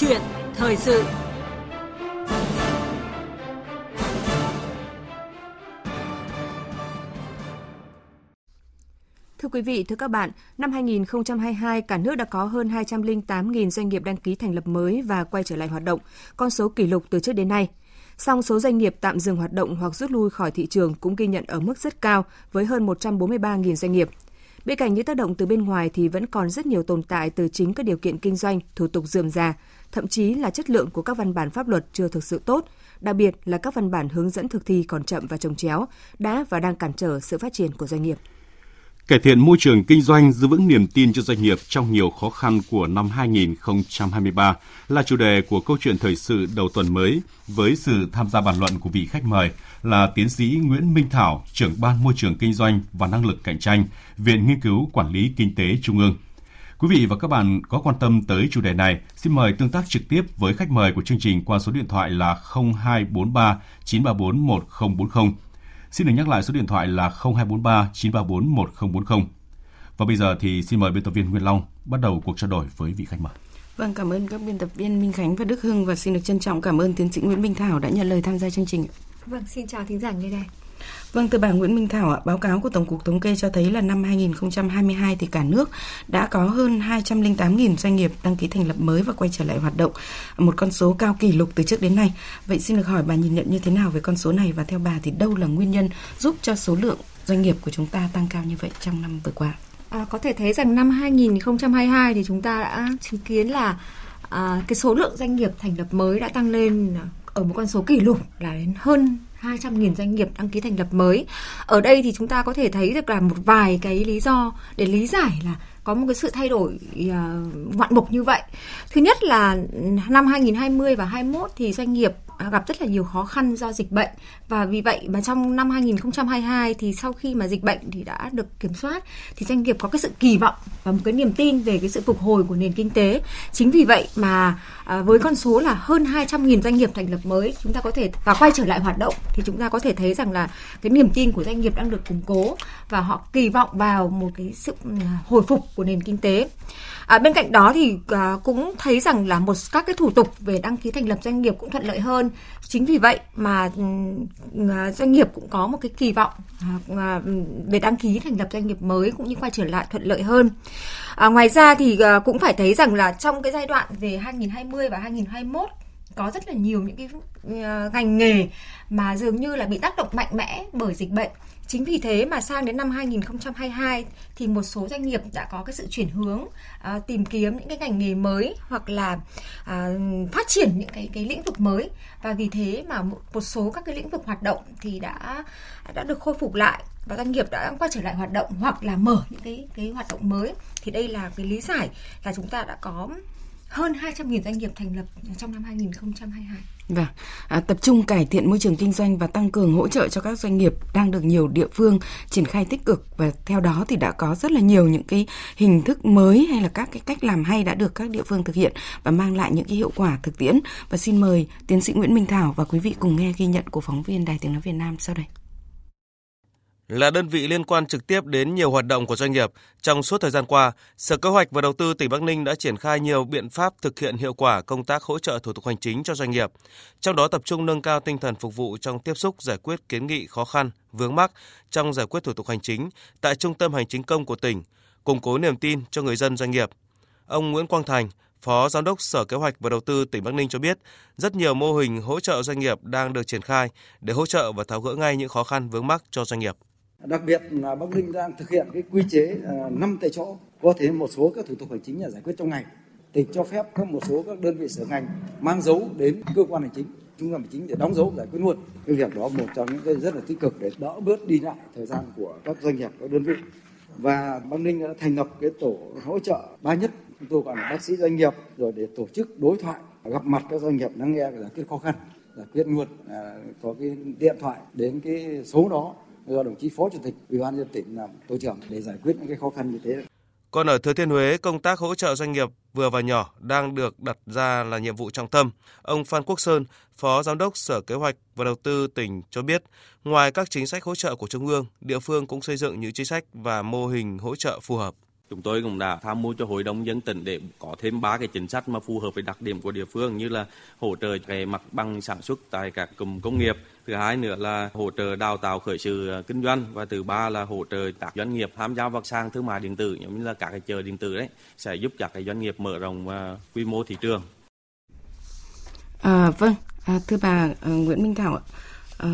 chuyện thời sự Thưa quý vị, thưa các bạn, năm 2022, cả nước đã có hơn 208.000 doanh nghiệp đăng ký thành lập mới và quay trở lại hoạt động, con số kỷ lục từ trước đến nay. Song số doanh nghiệp tạm dừng hoạt động hoặc rút lui khỏi thị trường cũng ghi nhận ở mức rất cao với hơn 143.000 doanh nghiệp. Bên cạnh những tác động từ bên ngoài thì vẫn còn rất nhiều tồn tại từ chính các điều kiện kinh doanh, thủ tục dườm già, thậm chí là chất lượng của các văn bản pháp luật chưa thực sự tốt, đặc biệt là các văn bản hướng dẫn thực thi còn chậm và trồng chéo, đã và đang cản trở sự phát triển của doanh nghiệp. Cải thiện môi trường kinh doanh giữ vững niềm tin cho doanh nghiệp trong nhiều khó khăn của năm 2023 là chủ đề của câu chuyện thời sự đầu tuần mới với sự tham gia bàn luận của vị khách mời là tiến sĩ Nguyễn Minh Thảo, trưởng ban môi trường kinh doanh và năng lực cạnh tranh, Viện Nghiên cứu Quản lý Kinh tế Trung ương. Quý vị và các bạn có quan tâm tới chủ đề này, xin mời tương tác trực tiếp với khách mời của chương trình qua số điện thoại là 0243 934 1040 Xin được nhắc lại số điện thoại là 0243 934 1040. Và bây giờ thì xin mời biên tập viên Nguyên Long bắt đầu cuộc trao đổi với vị khách mời. Vâng, cảm ơn các biên tập viên Minh Khánh và Đức Hưng và xin được trân trọng cảm ơn tiến sĩ Nguyễn Minh Thảo đã nhận lời tham gia chương trình. Vâng, xin chào thính giả nghe đây. Vâng, từ bà Nguyễn Minh Thảo ạ, báo cáo của Tổng cục Thống kê cho thấy là năm 2022 thì cả nước đã có hơn 208.000 doanh nghiệp đăng ký thành lập mới và quay trở lại hoạt động, một con số cao kỷ lục từ trước đến nay. Vậy xin được hỏi bà nhìn nhận như thế nào về con số này và theo bà thì đâu là nguyên nhân giúp cho số lượng doanh nghiệp của chúng ta tăng cao như vậy trong năm vừa qua? À, có thể thấy rằng năm 2022 thì chúng ta đã chứng kiến là à, cái số lượng doanh nghiệp thành lập mới đã tăng lên ở một con số kỷ lục là đến hơn 200.000 doanh nghiệp đăng ký thành lập mới. Ở đây thì chúng ta có thể thấy được là một vài cái lý do để lý giải là có một cái sự thay đổi à, ngoạn mục như vậy. Thứ nhất là năm 2020 và 2021 thì doanh nghiệp gặp rất là nhiều khó khăn do dịch bệnh và vì vậy mà trong năm 2022 thì sau khi mà dịch bệnh thì đã được kiểm soát, thì doanh nghiệp có cái sự kỳ vọng và một cái niềm tin về cái sự phục hồi của nền kinh tế. Chính vì vậy mà à, với con số là hơn 200.000 doanh nghiệp thành lập mới, chúng ta có thể và quay trở lại hoạt động, thì chúng ta có thể thấy rằng là cái niềm tin của doanh nghiệp đang được củng cố và họ kỳ vọng vào một cái sự ừ, hồi phục của nền kinh tế. À, bên cạnh đó thì à, cũng thấy rằng là một các cái thủ tục về đăng ký thành lập doanh nghiệp cũng thuận lợi hơn. Chính vì vậy mà ừ, à, doanh nghiệp cũng có một cái kỳ vọng à, à, về đăng ký thành lập doanh nghiệp mới cũng như quay trở lại thuận lợi hơn. À, ngoài ra thì à, cũng phải thấy rằng là trong cái giai đoạn về 2020 và 2021 có rất là nhiều những cái uh, ngành nghề mà dường như là bị tác động mạnh mẽ bởi dịch bệnh Chính vì thế mà sang đến năm 2022 thì một số doanh nghiệp đã có cái sự chuyển hướng à, tìm kiếm những cái ngành nghề mới hoặc là à, phát triển những cái cái lĩnh vực mới. Và vì thế mà một, một số các cái lĩnh vực hoạt động thì đã đã được khôi phục lại và doanh nghiệp đã quay trở lại hoạt động hoặc là mở những cái cái hoạt động mới. Thì đây là cái lý giải là chúng ta đã có hơn 200.000 doanh nghiệp thành lập trong năm 2022. Vâng, à, tập trung cải thiện môi trường kinh doanh và tăng cường hỗ trợ cho các doanh nghiệp đang được nhiều địa phương triển khai tích cực và theo đó thì đã có rất là nhiều những cái hình thức mới hay là các cái cách làm hay đã được các địa phương thực hiện và mang lại những cái hiệu quả thực tiễn. Và xin mời tiến sĩ Nguyễn Minh Thảo và quý vị cùng nghe ghi nhận của phóng viên Đài Tiếng nói Việt Nam sau đây là đơn vị liên quan trực tiếp đến nhiều hoạt động của doanh nghiệp. Trong suốt thời gian qua, Sở Kế hoạch và Đầu tư tỉnh Bắc Ninh đã triển khai nhiều biện pháp thực hiện hiệu quả công tác hỗ trợ thủ tục hành chính cho doanh nghiệp, trong đó tập trung nâng cao tinh thần phục vụ trong tiếp xúc giải quyết kiến nghị khó khăn, vướng mắc trong giải quyết thủ tục hành chính tại Trung tâm Hành chính công của tỉnh, củng cố niềm tin cho người dân doanh nghiệp. Ông Nguyễn Quang Thành, Phó Giám đốc Sở Kế hoạch và Đầu tư tỉnh Bắc Ninh cho biết, rất nhiều mô hình hỗ trợ doanh nghiệp đang được triển khai để hỗ trợ và tháo gỡ ngay những khó khăn vướng mắc cho doanh nghiệp. Đặc biệt là Bắc Ninh đang thực hiện cái quy chế à, năm tại chỗ, có thể một số các thủ tục hành chính là giải quyết trong ngày. Tỉnh cho phép các một số các đơn vị sở ngành mang dấu đến cơ quan hành chính trung tâm hành chính để đóng dấu giải quyết luôn. Cái việc đó một trong những cái rất là tích cực để đỡ bớt đi lại thời gian của các doanh nghiệp, các đơn vị. Và Bắc Ninh đã thành lập cái tổ hỗ trợ ba nhất chúng tôi gọi là bác sĩ doanh nghiệp rồi để tổ chức đối thoại gặp mặt các doanh nghiệp lắng nghe giải quyết khó khăn giải quyết luôn à, có cái điện thoại đến cái số đó do đồng chí phó chủ tịch ủy ban dân tỉnh làm tổ trưởng để giải quyết những cái khó khăn như thế. Còn ở Thừa Thiên Huế, công tác hỗ trợ doanh nghiệp vừa và nhỏ đang được đặt ra là nhiệm vụ trọng tâm. Ông Phan Quốc Sơn, Phó Giám đốc Sở Kế hoạch và Đầu tư tỉnh cho biết, ngoài các chính sách hỗ trợ của Trung ương, địa phương cũng xây dựng những chính sách và mô hình hỗ trợ phù hợp. Chúng tôi cũng đã tham mưu cho Hội đồng dân tỉnh để có thêm ba cái chính sách mà phù hợp với đặc điểm của địa phương như là hỗ trợ về mặt bằng sản xuất tại các cụm công nghiệp, thứ hai nữa là hỗ trợ đào tạo khởi sự ờ, kinh doanh và thứ ba là hỗ trợ các doanh nghiệp tham gia vào sàn thương mại điện tử giống như là các cái chợ điện tử đấy sẽ giúp các cái doanh nghiệp mở rộng ờ, quy mô thị trường. À, vâng, à, thưa bà ờ, Nguyễn Minh Thảo ạ. À,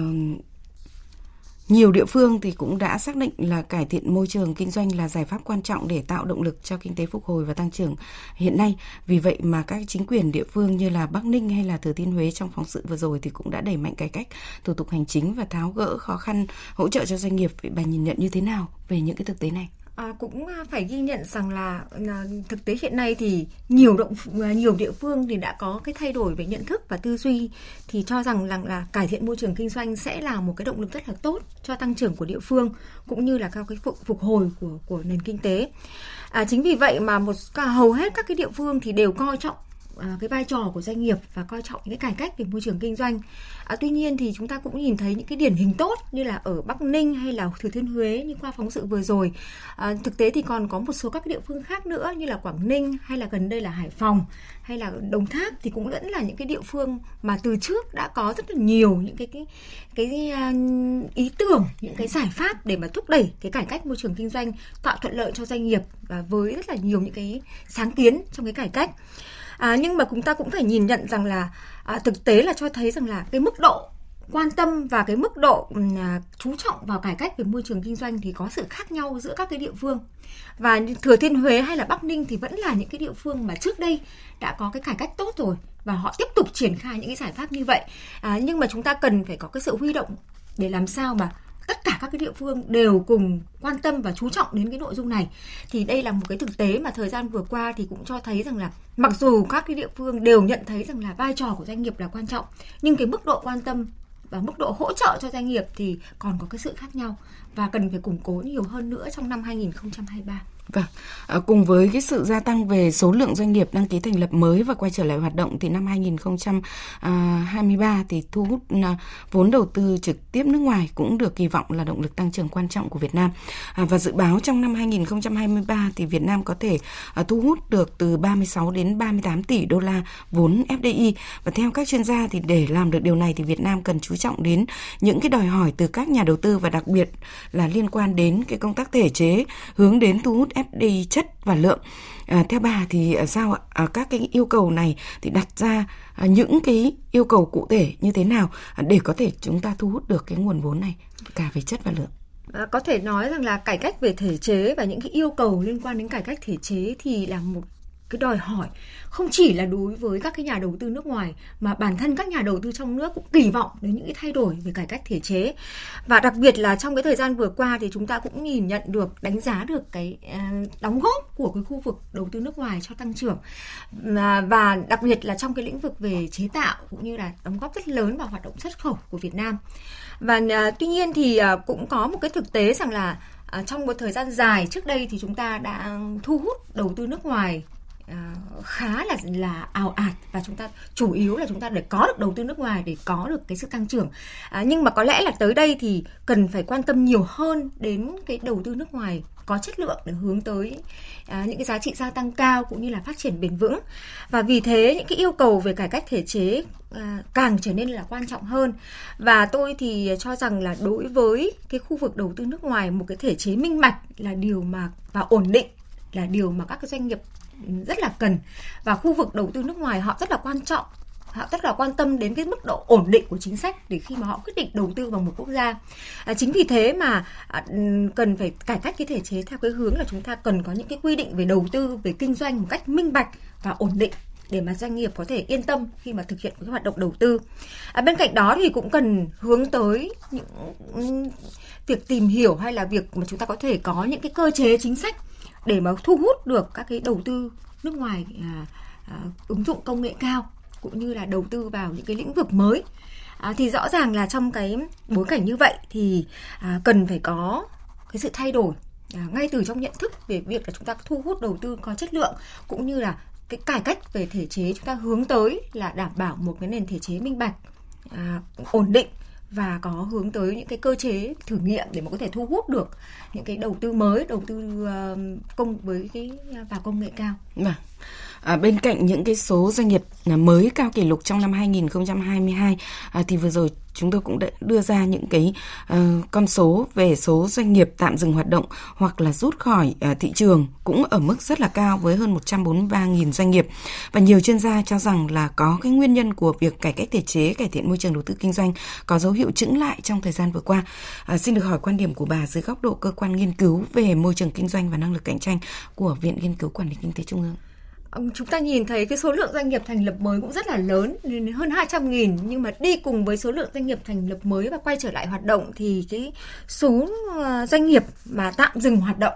nhiều địa phương thì cũng đã xác định là cải thiện môi trường kinh doanh là giải pháp quan trọng để tạo động lực cho kinh tế phục hồi và tăng trưởng hiện nay. Vì vậy mà các chính quyền địa phương như là Bắc Ninh hay là Thừa Thiên Huế trong phóng sự vừa rồi thì cũng đã đẩy mạnh cải cách, thủ tục hành chính và tháo gỡ khó khăn, hỗ trợ cho doanh nghiệp. Vậy bà nhìn nhận như thế nào về những cái thực tế này? À, cũng à, phải ghi nhận rằng là, là thực tế hiện nay thì nhiều động à, nhiều địa phương thì đã có cái thay đổi về nhận thức và tư duy thì cho rằng là, là cải thiện môi trường kinh doanh sẽ là một cái động lực rất là tốt cho tăng trưởng của địa phương cũng như là cao cái phục phục hồi của của nền kinh tế. À, chính vì vậy mà một à, hầu hết các cái địa phương thì đều coi trọng À, cái vai trò của doanh nghiệp và coi trọng những cái cải cách về môi trường kinh doanh. À, tuy nhiên thì chúng ta cũng nhìn thấy những cái điển hình tốt như là ở Bắc Ninh hay là Thừa Thiên Huế như qua phóng sự vừa rồi. À, thực tế thì còn có một số các địa phương khác nữa như là Quảng Ninh hay là gần đây là Hải Phòng hay là Đồng Tháp thì cũng vẫn là những cái địa phương mà từ trước đã có rất là nhiều những cái cái cái à, ý tưởng, những cái giải pháp để mà thúc đẩy cái cải cách môi trường kinh doanh, tạo thuận lợi cho doanh nghiệp và với rất là nhiều những cái sáng kiến trong cái cải cách à, nhưng mà chúng ta cũng phải nhìn nhận rằng là à, thực tế là cho thấy rằng là cái mức độ quan tâm và cái mức độ à, chú trọng vào cải cách về môi trường kinh doanh thì có sự khác nhau giữa các cái địa phương. Và thừa thiên huế hay là bắc ninh thì vẫn là những cái địa phương mà trước đây đã có cái cải cách tốt rồi và họ tiếp tục triển khai những cái giải pháp như vậy. À, nhưng mà chúng ta cần phải có cái sự huy động để làm sao mà tất cả các cái địa phương đều cùng quan tâm và chú trọng đến cái nội dung này thì đây là một cái thực tế mà thời gian vừa qua thì cũng cho thấy rằng là mặc dù các cái địa phương đều nhận thấy rằng là vai trò của doanh nghiệp là quan trọng, nhưng cái mức độ quan tâm và mức độ hỗ trợ cho doanh nghiệp thì còn có cái sự khác nhau và cần phải củng cố nhiều hơn nữa trong năm 2023. Vâng, à, cùng với cái sự gia tăng về số lượng doanh nghiệp đăng ký thành lập mới và quay trở lại hoạt động thì năm 2023 à, thì thu hút à, vốn đầu tư trực tiếp nước ngoài cũng được kỳ vọng là động lực tăng trưởng quan trọng của Việt Nam. À, và dự báo trong năm 2023 thì Việt Nam có thể à, thu hút được từ 36 đến 38 tỷ đô la vốn FDI và theo các chuyên gia thì để làm được điều này thì Việt Nam cần chú trọng đến những cái đòi hỏi từ các nhà đầu tư và đặc biệt là liên quan đến cái công tác thể chế hướng đến thu hút FD chất và lượng. À, theo bà thì à, sao ạ? À, các cái yêu cầu này thì đặt ra à, những cái yêu cầu cụ thể như thế nào à, để có thể chúng ta thu hút được cái nguồn vốn này cả về chất và lượng? À, có thể nói rằng là cải cách về thể chế và những cái yêu cầu liên quan đến cải cách thể chế thì là một cái đòi hỏi, không chỉ là đối với các cái nhà đầu tư nước ngoài, mà bản thân các nhà đầu tư trong nước cũng kỳ vọng đến những cái thay đổi về cải cách thể chế. Và đặc biệt là trong cái thời gian vừa qua thì chúng ta cũng nhìn nhận được, đánh giá được cái ờ, đóng góp của cái khu vực đầu tư nước ngoài cho tăng trưởng. Và đặc biệt là trong cái lĩnh vực về chế tạo cũng như là đóng góp rất lớn vào hoạt động xuất khẩu của Việt Nam. Và ờ, tuy nhiên thì ờ, cũng có một cái thực tế rằng là trong một thời gian dài trước đây thì chúng ta đã thu hút đầu tư nước ngoài À, khá là là ảo ạt và chúng ta chủ yếu là chúng ta để có được đầu tư nước ngoài để có được cái sự tăng trưởng. À, nhưng mà có lẽ là tới đây thì cần phải quan tâm nhiều hơn đến cái đầu tư nước ngoài có chất lượng để hướng tới à, những cái giá trị gia tăng cao cũng như là phát triển bền vững. Và vì thế những cái yêu cầu về cải cách thể chế à, càng trở nên là quan trọng hơn. Và tôi thì cho rằng là đối với cái khu vực đầu tư nước ngoài một cái thể chế minh bạch là điều mà và ổn định là điều mà các cái doanh nghiệp rất là cần và khu vực đầu tư nước ngoài họ rất là quan trọng họ rất là quan tâm đến cái mức độ ổn định của chính sách để khi mà họ quyết định đầu tư vào một quốc gia à, chính vì thế mà à, cần phải cải cách cái thể chế theo cái hướng là chúng ta cần có những cái quy định về đầu tư về kinh doanh một cách minh bạch và ổn định để mà doanh nghiệp có thể yên tâm khi mà thực hiện cái hoạt động đầu tư. À, bên cạnh đó thì cũng cần hướng tới những việc tìm hiểu hay là việc mà chúng ta có thể có những cái cơ chế chính sách để mà thu hút được các cái đầu tư nước ngoài à, à, ứng dụng công nghệ cao cũng như là đầu tư vào những cái lĩnh vực mới. À, thì rõ ràng là trong cái bối cảnh như vậy thì à, cần phải có cái sự thay đổi à, ngay từ trong nhận thức về việc là chúng ta thu hút đầu tư có chất lượng cũng như là cái cải cách về thể chế chúng ta hướng tới là đảm bảo một cái nền thể chế minh bạch à, ổn định và có hướng tới những cái cơ chế thử nghiệm để mà có thể thu hút được những cái đầu tư mới, đầu tư ờ, công, với cái à, vào công nghệ cao. Vâng. À, bên cạnh những cái số doanh nghiệp à, mới cao kỷ lục trong năm 2022 à, thì vừa rồi chúng tôi cũng đã đưa ra những cái uh, con số về số doanh nghiệp tạm dừng hoạt động hoặc là rút khỏi uh, thị trường cũng ở mức rất là cao với hơn 143.000 doanh nghiệp và nhiều chuyên gia cho rằng là có cái nguyên nhân của việc cải cách thể chế cải thiện môi trường đầu tư kinh doanh có dấu hiệu chững lại trong thời gian vừa qua. Uh, xin được hỏi quan điểm của bà dưới góc độ cơ quan nghiên cứu về môi trường kinh doanh và năng lực cạnh tranh của Viện Nghiên cứu Quản lý Kinh tế Trung ương chúng ta nhìn thấy cái số lượng doanh nghiệp thành lập mới cũng rất là lớn hơn 200 nghìn nhưng mà đi cùng với số lượng doanh nghiệp thành lập mới và quay trở lại hoạt động thì cái số ờ, doanh nghiệp mà tạm dừng hoạt động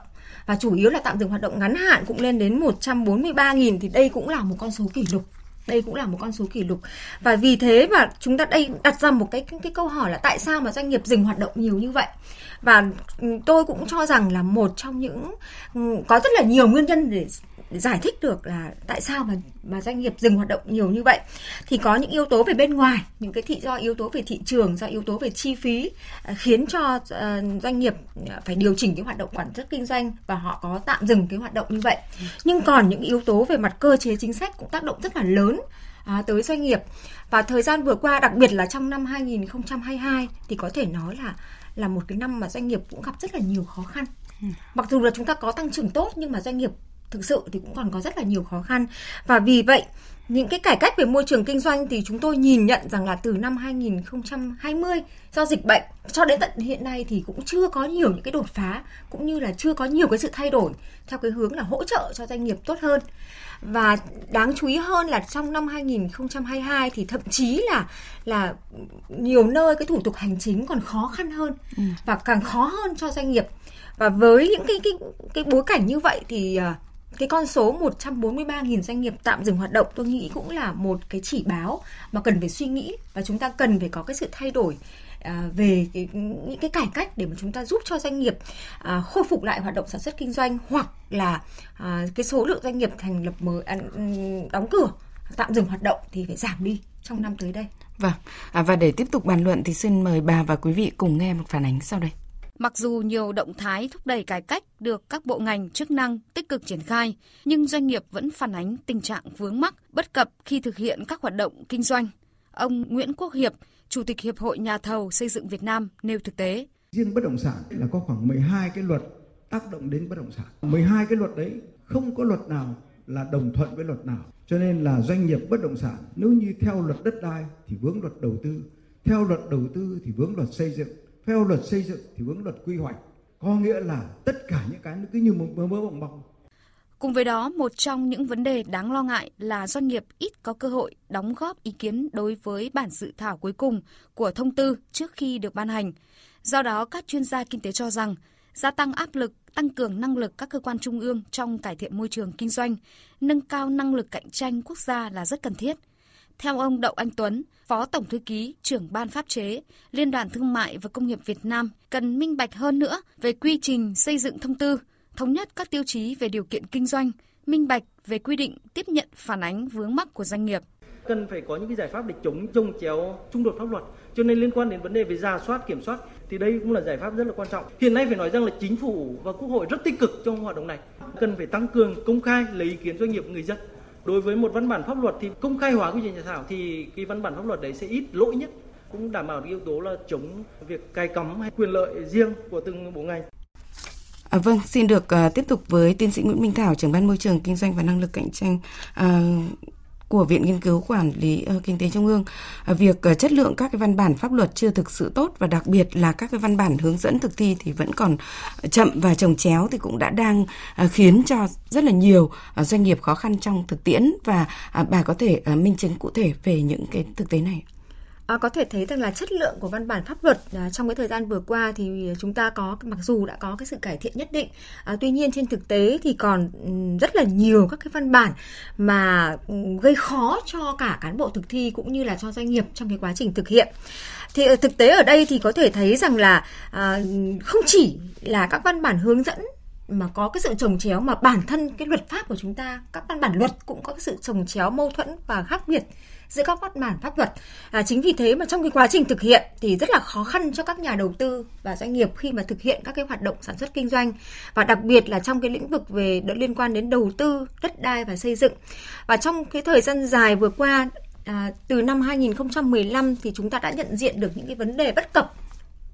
và chủ yếu là tạm dừng hoạt động ngắn hạn cũng lên đến 143 nghìn thì đây cũng là một con số kỷ lục. Đây cũng là một con số kỷ lục. Và vì thế mà chúng ta đây đặt ra một cái cái, cái câu hỏi là tại sao mà doanh nghiệp dừng hoạt động nhiều như vậy? Và ừ, tôi cũng cho rằng là một trong những ừ, có rất là nhiều nguyên nhân để giải thích được là tại sao mà mà doanh nghiệp dừng hoạt động nhiều như vậy. Thì có những yếu tố về bên ngoài những cái thị do yếu tố về thị trường do yếu tố về chi phí à, khiến cho uh, doanh nghiệp à, phải điều chỉnh cái hoạt động quản chất kinh doanh và họ có tạm dừng cái hoạt động như vậy. Nhưng còn những yếu tố về mặt cơ chế chính sách cũng tác động rất là lớn à, tới doanh nghiệp. Và thời gian vừa qua đặc biệt là trong năm 2022 thì có thể nói là là một cái năm mà doanh nghiệp cũng gặp rất là nhiều khó khăn. Mặc dù là chúng ta có tăng trưởng tốt nhưng mà doanh nghiệp thực sự thì cũng còn có rất là nhiều khó khăn và vì vậy những cái cải cách về môi trường kinh doanh thì chúng tôi nhìn nhận rằng là từ năm 2020 do dịch bệnh cho đến tận hiện nay thì cũng chưa có nhiều những cái đột phá cũng như là chưa có nhiều cái sự thay đổi theo cái hướng là hỗ trợ cho doanh nghiệp tốt hơn. Và đáng chú ý hơn là trong năm 2022 thì thậm chí là là nhiều nơi cái thủ tục hành chính còn khó khăn hơn ừ. và càng khó hơn cho doanh nghiệp. Và với những cái cái cái bối cảnh như vậy thì à, cái con số 143.000 doanh nghiệp tạm dừng hoạt động tôi nghĩ cũng là một cái chỉ báo mà cần phải suy nghĩ và chúng ta cần phải có cái sự thay đổi à, về cái, những cái cải cách để mà chúng ta giúp cho doanh nghiệp à, khôi phục lại hoạt động sản xuất kinh doanh hoặc là à, cái số lượng doanh nghiệp thành lập mới à, đóng cửa tạm dừng hoạt động thì phải giảm đi trong năm tới đây. Vâng, à, và để tiếp tục bàn luận thì xin mời bà và quý vị cùng nghe một phản ánh sau đây. Mặc dù nhiều động thái thúc đẩy cải cách được các bộ ngành chức năng tích cực triển khai, nhưng doanh nghiệp vẫn phản ánh tình trạng vướng mắc, bất cập khi thực hiện các hoạt động kinh doanh. Ông Nguyễn Quốc Hiệp, Chủ tịch Hiệp hội Nhà thầu xây dựng Việt Nam nêu thực tế. Riêng bất động sản là có khoảng 12 cái luật tác động đến bất động sản. 12 cái luật đấy không có luật nào là đồng thuận với luật nào. Cho nên là doanh nghiệp bất động sản nếu như theo luật đất đai thì vướng luật đầu tư, theo luật đầu tư thì vướng luật xây dựng, theo luật xây dựng thì vướng luật quy hoạch có nghĩa là tất cả những cái nó cứ như mơ mơ bồng mộng Cùng với đó, một trong những vấn đề đáng lo ngại là doanh nghiệp ít có cơ hội đóng góp ý kiến đối với bản dự thảo cuối cùng của thông tư trước khi được ban hành. Do đó, các chuyên gia kinh tế cho rằng gia tăng áp lực, tăng cường năng lực các cơ quan trung ương trong cải thiện môi trường kinh doanh, nâng cao năng lực cạnh tranh quốc gia là rất cần thiết. Theo ông Đậu Anh Tuấn, Phó Tổng Thư ký, trưởng Ban Pháp chế, Liên đoàn Thương mại và Công nghiệp Việt Nam cần minh bạch hơn nữa về quy trình xây dựng thông tư, thống nhất các tiêu chí về điều kiện kinh doanh, minh bạch về quy định tiếp nhận phản ánh vướng mắc của doanh nghiệp. Cần phải có những cái giải pháp để chống trồng chéo xung đột pháp luật. Cho nên liên quan đến vấn đề về giả soát kiểm soát thì đây cũng là giải pháp rất là quan trọng. Hiện nay phải nói rằng là chính phủ và quốc hội rất tích cực trong hoạt động này. Cần phải tăng cường công khai lấy ý kiến doanh nghiệp người dân đối với một văn bản pháp luật thì công khai hóa quy trình nhà thảo thì cái văn bản pháp luật đấy sẽ ít lỗi nhất cũng đảm bảo yếu tố là chống việc cài cắm hay quyền lợi riêng của từng bộ ngành. À, vâng, xin được uh, tiếp tục với tiến sĩ Nguyễn Minh Thảo, trưởng ban môi trường kinh doanh và năng lực cạnh tranh uh, của Viện Nghiên cứu Quản lý ờ, Kinh tế Trung ương, ờ, việc ờ, chất lượng các cái văn bản pháp luật chưa thực sự tốt và đặc biệt là các cái văn bản hướng dẫn thực thi thì vẫn còn chậm và trồng chéo thì cũng đã đang khiến cho rất là nhiều doanh nghiệp khó khăn trong thực tiễn và à, bà có thể minh chứng cụ thể về những cái thực tế này. À, có thể thấy rằng là chất lượng của văn bản pháp luật à, trong cái thời gian vừa qua thì chúng ta có mặc dù đã có cái sự cải thiện nhất định à, tuy nhiên trên thực tế thì còn rất là nhiều các cái văn bản mà gây khó cho cả cán bộ thực thi cũng như là cho doanh nghiệp trong cái quá trình thực hiện. Thì ở thực tế ở đây thì có thể thấy rằng là à, không chỉ là các văn bản hướng dẫn mà có cái sự trồng chéo mà bản thân cái luật pháp của chúng ta các văn bản luật cũng có cái sự trồng chéo mâu thuẫn và khác biệt giữa các văn bản pháp luật. À, chính vì thế mà trong cái quá trình thực hiện thì rất là khó khăn cho các nhà đầu tư và doanh nghiệp khi mà thực hiện các cái hoạt động sản xuất kinh doanh và đặc biệt là trong cái lĩnh vực về liên quan đến đầu tư, đất đai và xây dựng. Và trong cái thời gian dài vừa qua à, từ năm 2015 thì chúng ta đã nhận diện được những cái vấn đề bất cập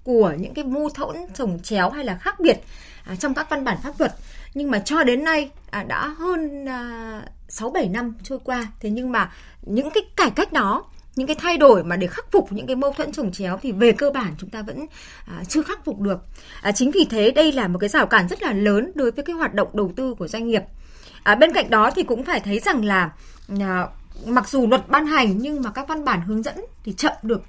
của những cái mâu thuẫn trồng chéo hay là khác biệt à, trong các văn bản pháp luật nhưng mà cho đến nay à, đã hơn à, sáu bảy năm trôi qua. Thế nhưng mà những cái cải cách đó những cái thay đổi mà để khắc phục những cái mâu thuẫn trồng chéo thì về cơ bản chúng ta vẫn à, chưa khắc phục được. À, chính vì thế đây là một cái rào cản rất là lớn đối với cái hoạt động đầu tư của doanh nghiệp. À, bên cạnh đó thì cũng phải thấy rằng là à, mặc dù luật ban hành nhưng mà các văn bản hướng dẫn thì chậm được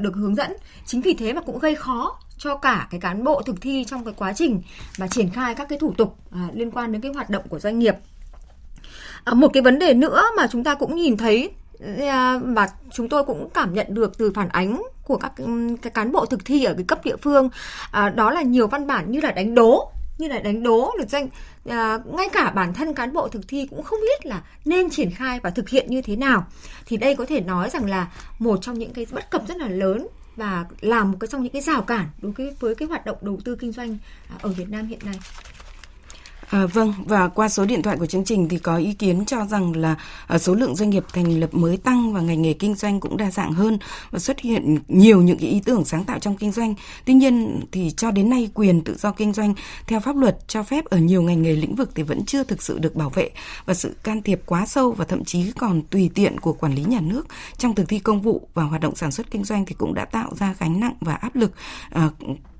được hướng dẫn. Chính vì thế mà cũng gây khó cho cả cái cán bộ thực thi trong cái quá trình mà triển khai các cái thủ tục à, liên quan đến cái hoạt động của doanh nghiệp à, một cái vấn đề nữa mà chúng ta cũng nhìn thấy à, và chúng tôi cũng cảm nhận được từ phản ánh của các ừ, cái cán bộ thực thi ở cái cấp địa phương à, đó là nhiều văn bản như là đánh đố như là đánh đố được danh à, ngay cả bản thân cán bộ thực thi cũng không biết là nên triển khai và thực hiện như thế nào thì đây có thể nói rằng là một trong những cái bất cập rất là lớn và làm một cái trong những cái rào cản đối với cái hoạt động đầu tư kinh doanh à, ở Việt Nam hiện nay. À, vâng, và qua số điện thoại của chương trình thì có ý kiến cho rằng là à, số lượng doanh nghiệp thành lập mới tăng và ngành nghề kinh doanh cũng đa dạng hơn và xuất hiện nhiều những cái ý tưởng sáng tạo trong kinh doanh. Tuy nhiên thì cho đến nay quyền tự do kinh doanh theo pháp luật cho phép ở nhiều ngành nghề lĩnh vực thì vẫn chưa thực sự được bảo vệ và sự can thiệp quá sâu và thậm chí còn tùy tiện của quản lý nhà nước trong thực thi công vụ và hoạt động sản xuất kinh doanh thì cũng đã tạo ra gánh nặng và áp lực à,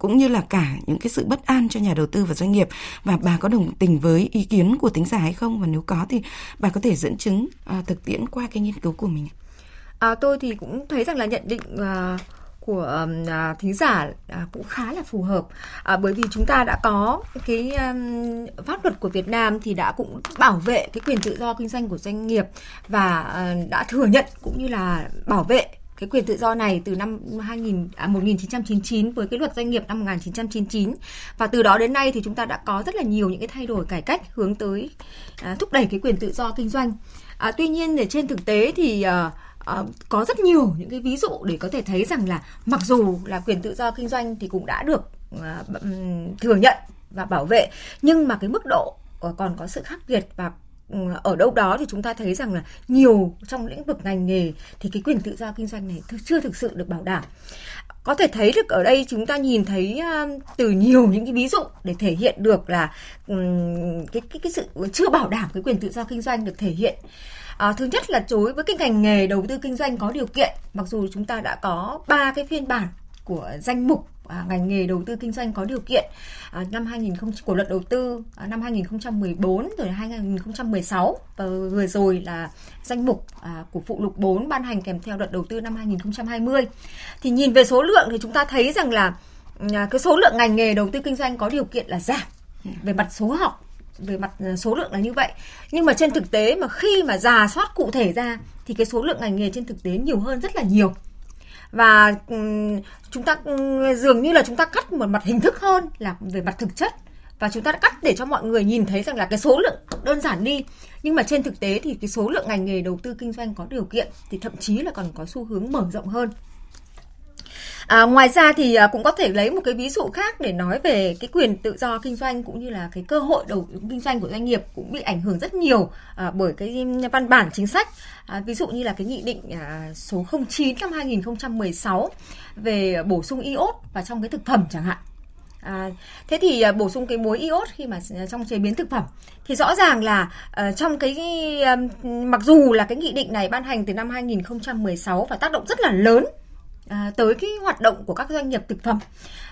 cũng như là cả những cái sự bất an cho nhà đầu tư và doanh nghiệp. Và bà có đồng tình với ý kiến của tính giả hay không? Và nếu có thì bà có thể dẫn chứng à, thực tiễn qua cái nghiên cứu của mình à, tôi thì cũng thấy rằng là nhận định à, của à, thính giả à, cũng khá là phù hợp. À, bởi vì chúng ta đã có cái um, pháp luật của Việt Nam thì đã cũng bảo vệ cái quyền tự do kinh doanh của doanh nghiệp và à, đã thừa nhận cũng như là bảo vệ cái quyền tự do này từ năm 2000 à, 1999 với cái luật doanh nghiệp năm 1999 và từ đó đến nay thì chúng ta đã có rất là nhiều những cái thay đổi cải cách hướng tới à, thúc đẩy cái quyền tự do kinh doanh. À, tuy nhiên để trên thực tế thì à, à, có rất nhiều những cái ví dụ để có thể thấy rằng là mặc dù là quyền tự do kinh doanh thì cũng đã được à, thừa nhận và bảo vệ nhưng mà cái mức độ còn có sự khác biệt và ở đâu đó thì chúng ta thấy rằng là nhiều trong lĩnh vực ngành nghề thì cái quyền tự do kinh doanh này chưa thực sự được bảo đảm. Có thể thấy được ở đây chúng ta nhìn thấy từ nhiều những cái ví dụ để thể hiện được là cái cái cái sự chưa bảo đảm cái quyền tự do kinh doanh được thể hiện. À, thứ nhất là đối với cái ngành nghề đầu tư kinh doanh có điều kiện, mặc dù chúng ta đã có ba cái phiên bản của danh mục à, ngành nghề đầu tư kinh doanh có điều kiện à, năm 2000 của luật đầu tư à, năm 2014 rồi 2016 và vừa rồi là danh mục à, của phụ lục 4 ban hành kèm theo luật đầu tư năm 2020 thì nhìn về số lượng thì chúng ta thấy rằng là à, cái số lượng ngành nghề đầu tư kinh doanh có điều kiện là giảm về mặt số học về mặt à, số lượng là như vậy. Nhưng mà trên thực tế mà khi mà giả soát cụ thể ra thì cái số lượng ngành nghề trên thực tế nhiều hơn rất là nhiều và chúng ta dường như là chúng ta cắt một mặt hình thức hơn là về mặt thực chất. Và chúng ta đã cắt để cho mọi người nhìn thấy rằng là cái số lượng đơn giản đi. Nhưng mà trên thực tế thì cái số lượng ngành nghề đầu tư kinh doanh có điều kiện thì thậm chí là còn có xu hướng mở rộng hơn. À, ngoài ra thì à, cũng có thể lấy một cái ví dụ khác để nói về cái quyền tự do kinh doanh cũng như là cái cơ hội đầu kinh doanh của doanh nghiệp cũng bị ảnh hưởng rất nhiều à, bởi cái văn bản chính sách. À, ví dụ như là cái nghị định à, số 09 năm 2016 về bổ sung iốt vào trong cái thực phẩm chẳng hạn. À, thế thì à, bổ sung cái muối iốt khi mà à, trong chế biến thực phẩm thì rõ ràng là uh, trong cái uh, mặc dù là cái nghị định này ban hành từ năm 2016 và tác động rất là lớn à, tới cái hoạt động của các doanh nghiệp thực phẩm.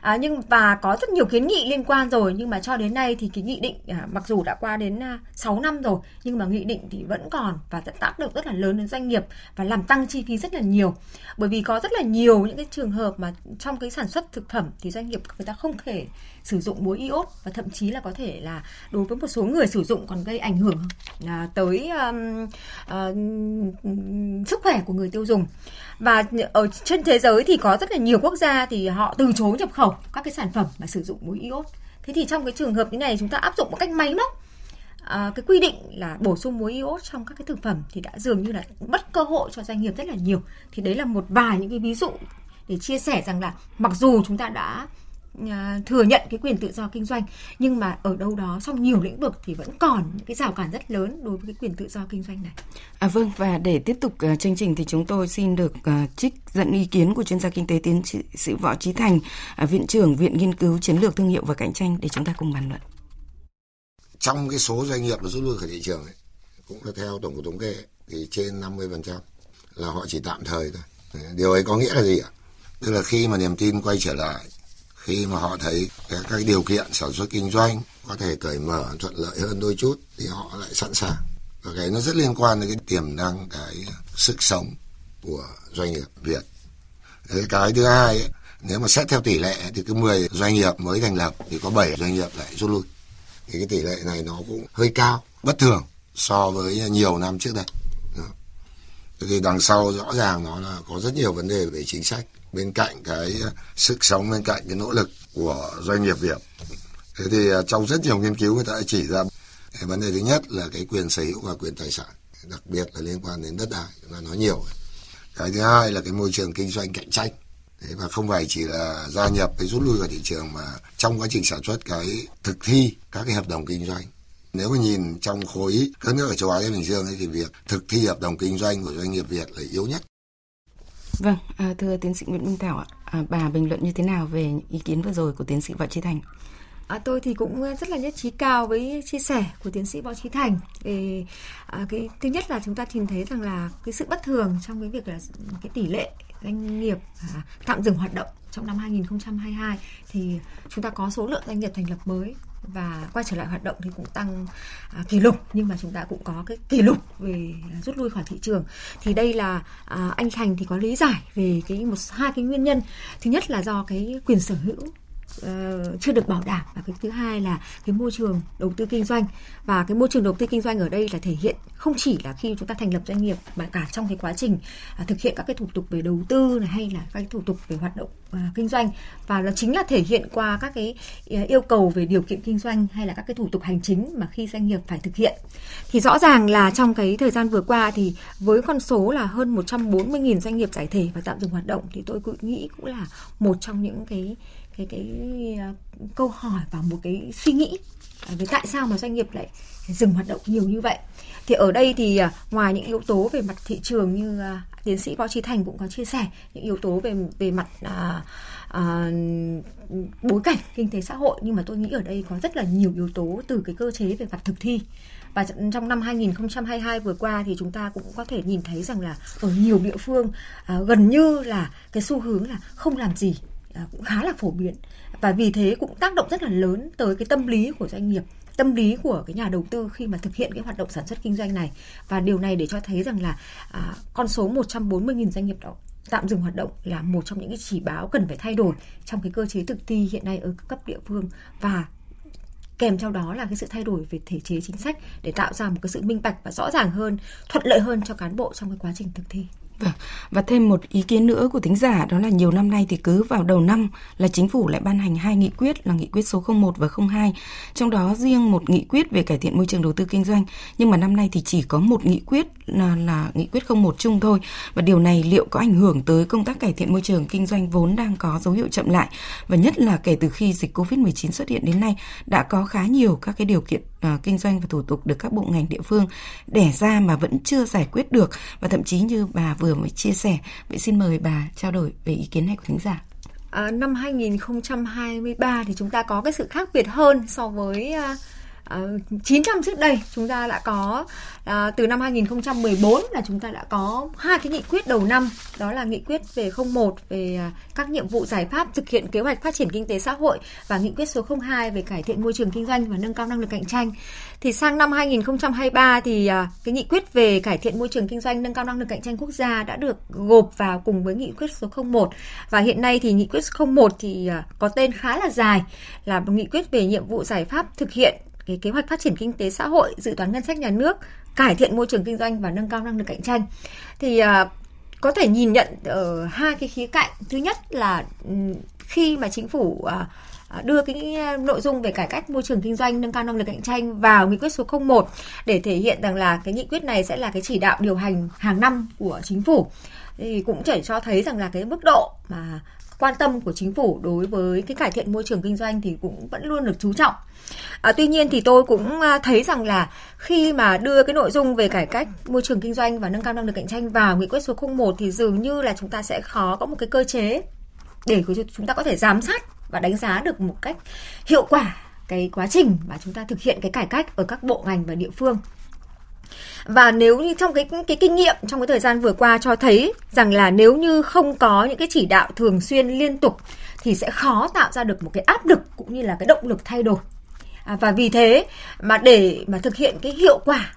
À, nhưng và có rất nhiều kiến nghị liên quan rồi nhưng mà cho đến nay thì cái nghị định à, mặc dù đã qua đến à, 6 năm rồi nhưng mà nghị định thì vẫn còn và tác động rất là lớn đến doanh nghiệp và làm tăng chi phí rất là nhiều. Bởi vì có rất là nhiều những cái trường hợp mà trong cái sản xuất thực phẩm thì doanh nghiệp người ta không thể sử dụng muối iốt và thậm chí là có thể là đối với một số người sử dụng còn gây ảnh hưởng à, tới um, uh, sức khỏe của người tiêu dùng. Và ở trên thế giới thì có rất là nhiều quốc gia thì họ từ chối nhập khẩu các cái sản phẩm mà sử dụng muối iốt. Thế thì trong cái trường hợp như này chúng ta áp dụng một cách máy móc à, cái quy định là bổ sung muối iốt trong các cái thực phẩm thì đã dường như là mất cơ hội cho doanh nghiệp rất là nhiều. Thì đấy là một vài những cái ví dụ để chia sẻ rằng là mặc dù chúng ta đã thừa nhận cái quyền tự do kinh doanh nhưng mà ở đâu đó trong nhiều lĩnh vực thì vẫn còn những cái rào cản rất lớn đối với cái quyền tự do kinh doanh này. À vâng và để tiếp tục uh, chương trình thì chúng tôi xin được uh, trích dẫn ý kiến của chuyên gia kinh tế tiến sĩ Võ Trí Thành, uh, viện trưởng Viện Nghiên cứu Chiến lược Thương hiệu và Cạnh tranh để chúng ta cùng bàn luận. Trong cái số doanh nghiệp rút lui khỏi thị trường ấy, cũng là theo tổng cục thống kê thì trên 50% là họ chỉ tạm thời thôi. Điều ấy có nghĩa là gì ạ? Tức là khi mà niềm tin quay trở lại khi mà họ thấy các, các điều kiện sản xuất kinh doanh có thể cởi mở thuận lợi hơn đôi chút thì họ lại sẵn sàng. Và cái nó rất liên quan đến cái tiềm năng cái sức sống của doanh nghiệp Việt. Cái, cái thứ hai ấy, nếu mà xét theo tỷ lệ thì cứ 10 doanh nghiệp mới thành lập thì có 7 doanh nghiệp lại rút lui. Thì cái tỷ lệ này nó cũng hơi cao bất thường so với nhiều năm trước đây. Thì đằng sau rõ ràng nó là có rất nhiều vấn đề về chính sách bên cạnh cái ờ, sức sống bên cạnh cái nỗ lực của doanh nghiệp Việt. Thế thì ờ, trong rất nhiều nghiên cứu người ta đã chỉ ra cái vấn đề thứ nhất là cái quyền sở hữu và quyền tài sản, đặc biệt là liên quan đến đất đai, chúng ta nói nhiều. Cái thứ hai là cái môi trường kinh doanh cạnh tranh. Thế và không phải chỉ là gia nhập cái rút lui vào thị trường mà trong quá trình sản xuất cái thực thi các cái hợp đồng kinh doanh nếu mà nhìn trong khối các nước ở châu Á Thái Bình Dương ấy, thì việc thực thi hợp đồng kinh doanh của doanh nghiệp Việt là yếu nhất. Vâng, à, thưa tiến sĩ Nguyễn Minh Thảo ạ, à, bà bình luận như thế nào về ý kiến vừa rồi của tiến sĩ Võ Trí Thành? À, tôi thì cũng rất là nhất trí cao với chia sẻ của tiến sĩ Võ Trí Thành. Về à, cái thứ nhất là chúng ta nhìn thấy rằng là cái sự bất thường trong cái việc là cái tỷ lệ doanh nghiệp à, tạm dừng hoạt động trong năm 2022 thì chúng ta có số lượng doanh nghiệp thành lập mới và quay trở lại hoạt động thì cũng tăng à, kỷ lục. Nhưng mà chúng ta cũng có cái kỷ lục về à, rút lui khỏi thị trường. Thì đây là à, anh Thành thì có lý giải về cái một hai cái nguyên nhân. Thứ nhất là do cái quyền sở hữu uh, chưa được bảo đảm. Và cái thứ hai là cái môi trường đầu tư kinh doanh. Và cái môi trường đầu tư kinh doanh ở đây là thể hiện không chỉ là khi chúng ta thành lập doanh nghiệp mà cả trong cái quá trình uh, thực hiện các cái thủ tục về đầu tư này hay là các cái thủ tục về hoạt động uh, kinh doanh. Và nó chính là thể hiện qua các cái à, yêu cầu về điều kiện kinh doanh hay là các cái thủ tục hành chính mà khi doanh nghiệp phải thực hiện. Thì rõ ràng là trong cái thời gian vừa qua thì với con số là hơn 140.000 doanh nghiệp giải thể và tạm dừng hoạt động thì tôi cũng nghĩ cũng là một trong những cái cái cái ờ, câu hỏi và một cái suy nghĩ về tại sao mà doanh nghiệp lại dừng hoạt động nhiều như vậy. Thì ở đây thì ờ, ngoài những yếu tố về mặt thị trường như ờ, tiến sĩ võ trí thành cũng có chia sẻ những yếu tố về về mặt à, à, bối cảnh kinh tế xã hội nhưng mà tôi nghĩ ở đây có rất là nhiều yếu tố từ cái cơ chế về mặt thực thi. Và trong năm 2022 vừa qua thì chúng ta cũng có thể nhìn thấy rằng là ở nhiều địa phương à, gần như là cái xu hướng là không làm gì cũng khá là phổ biến. Và vì thế cũng tác động rất là lớn tới cái tâm lý của doanh nghiệp tâm lý của cái nhà đầu tư khi mà thực hiện cái hoạt động sản xuất kinh doanh này. Và điều này để cho thấy rằng là à, con số 140.000 doanh nghiệp đó tạm dừng hoạt động là một trong những cái chỉ báo cần phải thay đổi trong cái cơ chế thực thi hiện nay ở cấp địa phương. Và kèm theo đó là cái sự thay đổi về thể chế chính sách để tạo ra một cái sự minh bạch và rõ ràng hơn thuận lợi hơn cho cán bộ trong cái quá trình thực thi. Vâng. Và thêm một ý kiến nữa của thính giả đó là nhiều năm nay thì cứ vào đầu năm là chính phủ lại ban hành hai nghị quyết là nghị quyết số 01 và 02. Trong đó riêng một nghị quyết về cải thiện môi trường đầu tư kinh doanh, nhưng mà năm nay thì chỉ có một nghị quyết là, là nghị quyết 01 chung thôi. Và điều này liệu có ảnh hưởng tới công tác cải thiện môi trường kinh doanh vốn đang có dấu hiệu chậm lại và nhất là kể từ khi dịch Covid-19 xuất hiện đến nay đã có khá nhiều các cái điều kiện uh, kinh doanh và thủ tục được các bộ ngành địa phương đẻ ra mà vẫn chưa giải quyết được và thậm chí như bà vừa mới chia sẻ. Vậy xin mời bà trao đổi về ý kiến này của thính giả. À, năm 2023 thì chúng ta có cái sự khác biệt hơn so với uh, uh, 9 năm trước đây chúng ta đã có à, từ năm 2014 là chúng ta đã có hai cái nghị quyết đầu năm đó là nghị quyết về 01 về ờ, các nhiệm vụ giải pháp thực hiện kế hoạch phát triển kinh tế xã hội và nghị quyết số 02 về cải thiện môi trường kinh doanh và nâng cao năng lực cạnh tranh. Thì sang năm 2023 thì à, cái nghị quyết về cải thiện môi trường kinh doanh nâng cao năng lực cạnh tranh quốc gia đã được gộp vào cùng với nghị quyết số 01 và hiện nay thì nghị quyết 01 thì à, có tên khá là dài là một nghị quyết về nhiệm vụ giải pháp thực hiện cái kế hoạch phát triển kinh tế xã hội, dự toán ngân sách nhà nước, cải thiện môi trường kinh doanh và nâng cao năng lực cạnh tranh. Thì uh, có thể nhìn nhận ở hai cái khía cạnh. Thứ nhất là ừ, khi mà chính phủ uh, đưa cái nội dung về cải cách môi trường kinh doanh nâng cao năng lực cạnh tranh vào nghị quyết số 01 để thể hiện rằng là cái nghị quyết này sẽ là cái chỉ đạo điều hành hàng năm của chính phủ thì cũng chỉ cho thấy rằng là cái mức độ mà quan tâm của chính phủ đối với cái cải thiện môi trường kinh doanh thì cũng vẫn luôn được chú trọng. À, tuy nhiên thì tôi cũng à, thấy rằng là khi mà đưa cái nội dung về cải cách môi trường kinh doanh và nâng cao năng lực cạnh tranh vào nghị quyết số 01 thì dường như là chúng ta sẽ khó có một cái cơ chế để chúng ta có thể giám sát và đánh giá được một cách hiệu quả cái quá trình mà chúng ta thực hiện cái cải cách ở các bộ ngành và địa phương và nếu như trong cái cái kinh nghiệm trong cái thời gian vừa qua cho thấy rằng là nếu như không có những cái chỉ đạo thường xuyên liên tục thì sẽ khó tạo ra được một cái áp lực cũng như là cái động lực thay đổi. À, và vì thế mà để mà thực hiện cái hiệu quả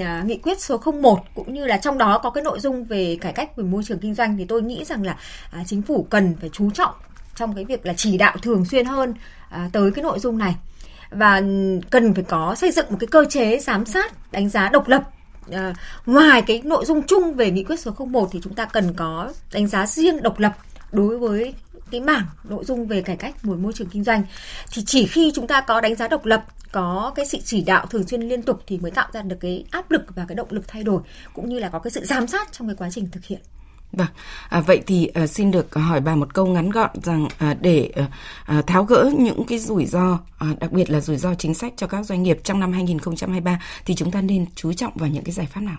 à, nghị quyết số 01 cũng như là trong đó có cái nội dung về cải cách về môi trường kinh doanh thì tôi nghĩ rằng là à, chính phủ cần phải chú trọng trong cái việc là chỉ đạo thường xuyên hơn à, tới cái nội dung này và cần phải có xây dựng một cái cơ chế giám sát đánh giá độc lập. À, ngoài cái nội dung chung về nghị quyết số 01 thì chúng ta cần có đánh giá riêng độc lập đối với cái mảng nội dung về cải cách môi môi trường kinh doanh. Thì chỉ khi chúng ta có đánh giá độc lập có cái sự chỉ đạo thường xuyên liên tục thì mới tạo ra được cái áp lực và cái động lực thay đổi cũng như là có cái sự giám sát trong cái quá trình thực hiện. Vâng, à, vậy thì à, xin được hỏi bà một câu ngắn gọn rằng à, để à, tháo gỡ những cái rủi ro, à, đặc biệt là rủi ro chính sách cho các doanh nghiệp trong năm 2023 thì chúng ta nên chú trọng vào những cái giải pháp nào?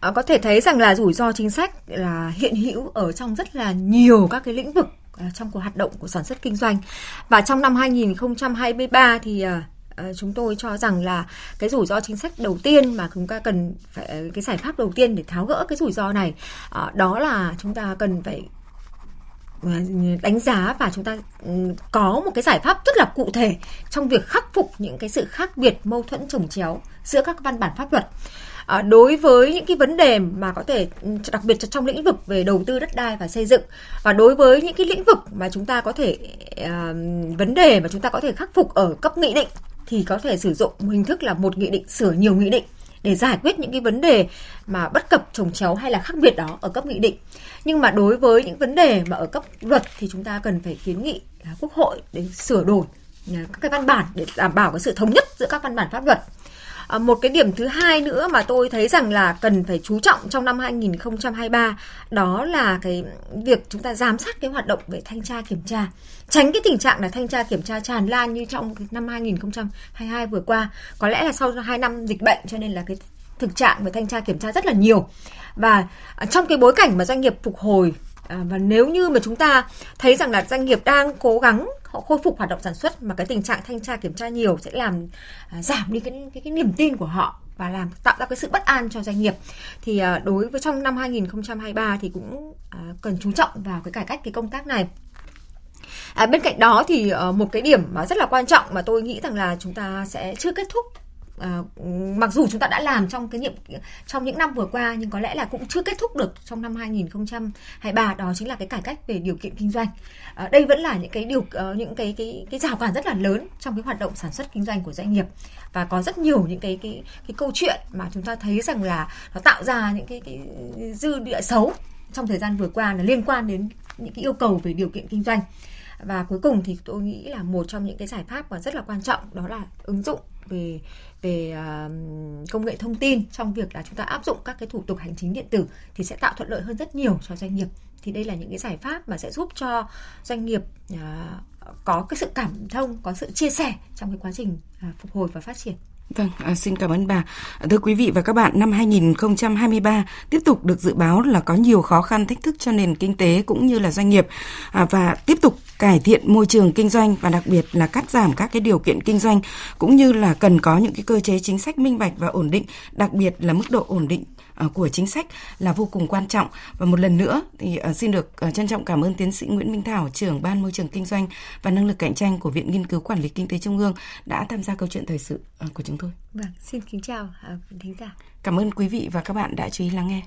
À, có thể thấy rằng là rủi ro chính sách là hiện hữu ở trong rất là nhiều các cái lĩnh vực à, trong cuộc hoạt động của sản xuất kinh doanh và trong năm 2023 thì Ờ, chúng tôi cho rằng là cái rủi ro chính sách đầu tiên mà chúng ta cần phải cái giải pháp đầu tiên để tháo gỡ cái rủi ro này ờ, đó là chúng ta cần phải ờ, đánh giá và chúng ta ừ, có một cái giải pháp rất là cụ thể trong việc khắc phục những cái sự khác biệt mâu thuẫn trồng chéo giữa các văn bản pháp luật. À, đối với những cái vấn đề mà có thể ừ, đặc biệt trong lĩnh vực về đầu tư đất đai và xây dựng và đối với những cái lĩnh vực mà chúng ta có thể à, vấn đề mà chúng ta có thể khắc phục ở cấp nghị định thì có thể sử dụng hình thức là một nghị định, sửa nhiều nghị định để giải quyết những cái vấn đề mà bất cập, trồng chéo hay là khác biệt đó ở cấp nghị định. Nhưng mà đối với những vấn đề mà ở cấp luật thì chúng ta cần phải kiến nghị quốc hội để sửa đổi à, các cái văn bản để đảm bảo cái sự thống nhất giữa các văn bản pháp luật. À, một cái điểm thứ hai nữa mà tôi thấy rằng là cần phải chú trọng trong năm 2023 đó là cái việc chúng ta giám sát cái hoạt động về thanh tra kiểm tra. Tránh cái tình trạng là thanh tra kiểm tra tràn lan như trong năm 2022 vừa qua. Có lẽ là sau 2 năm dịch bệnh cho nên là cái thực trạng về thanh tra kiểm tra rất là nhiều. Và trong cái bối cảnh mà doanh nghiệp phục hồi À, và nếu như mà chúng ta thấy rằng là doanh nghiệp đang cố gắng họ khôi phục hoạt động sản xuất mà cái tình trạng thanh tra kiểm tra nhiều sẽ làm à, giảm đi cái, cái cái niềm tin của họ và làm tạo ra cái sự bất an cho doanh nghiệp thì à, đối với trong năm 2023 thì cũng à, cần chú trọng vào cái cải cách cái công tác này. À, bên cạnh đó thì uh, một cái điểm mà rất là quan trọng mà tôi nghĩ rằng là chúng ta sẽ chưa kết thúc À, mặc dù chúng ta đã làm trong cái nhiệm trong những năm vừa qua nhưng có lẽ là cũng chưa kết thúc được trong năm 2023 đó chính là cái cải cách về điều kiện kinh doanh. À, đây vẫn là những cái điều uh, những cái cái cái rào cản rất là lớn trong cái hoạt động sản xuất kinh doanh của doanh nghiệp và có rất nhiều những cái cái cái câu chuyện mà chúng ta thấy rằng là nó tạo ra những cái cái dư địa xấu trong thời gian vừa qua là liên quan đến những cái yêu cầu về điều kiện kinh doanh và cuối cùng thì tôi nghĩ là một trong những cái giải pháp mà rất là quan trọng đó là ứng dụng về về uh, công nghệ thông tin trong việc là chúng ta áp dụng các cái thủ tục hành chính điện tử thì sẽ tạo thuận lợi hơn rất nhiều cho doanh nghiệp. Thì đây là những cái giải pháp mà sẽ giúp cho doanh nghiệp uh, có cái sự cảm thông có sự chia sẻ trong cái quá trình uh, phục hồi và phát triển. Vâng, à, xin cảm ơn bà. Thưa quý vị và các bạn, năm 2023 tiếp tục được dự báo là có nhiều khó khăn thách thức cho nền kinh tế cũng như là doanh nghiệp à, và tiếp tục cải thiện môi trường kinh doanh và đặc biệt là cắt giảm các cái điều kiện kinh doanh cũng như là cần có những cái cơ chế chính sách minh bạch và ổn định, đặc biệt là mức độ ổn định của chính sách là vô cùng quan trọng và một lần nữa thì à, xin được à, trân trọng cảm ơn tiến sĩ Nguyễn Minh Thảo trưởng ban môi trường kinh doanh và năng lực cạnh tranh của Viện Nghiên cứu Quản lý Kinh tế Trung ương đã tham gia câu chuyện thời sự của chúng tôi. Vâng, xin kính chào thính giả. Cảm ơn quý vị và các bạn đã chú ý lắng nghe.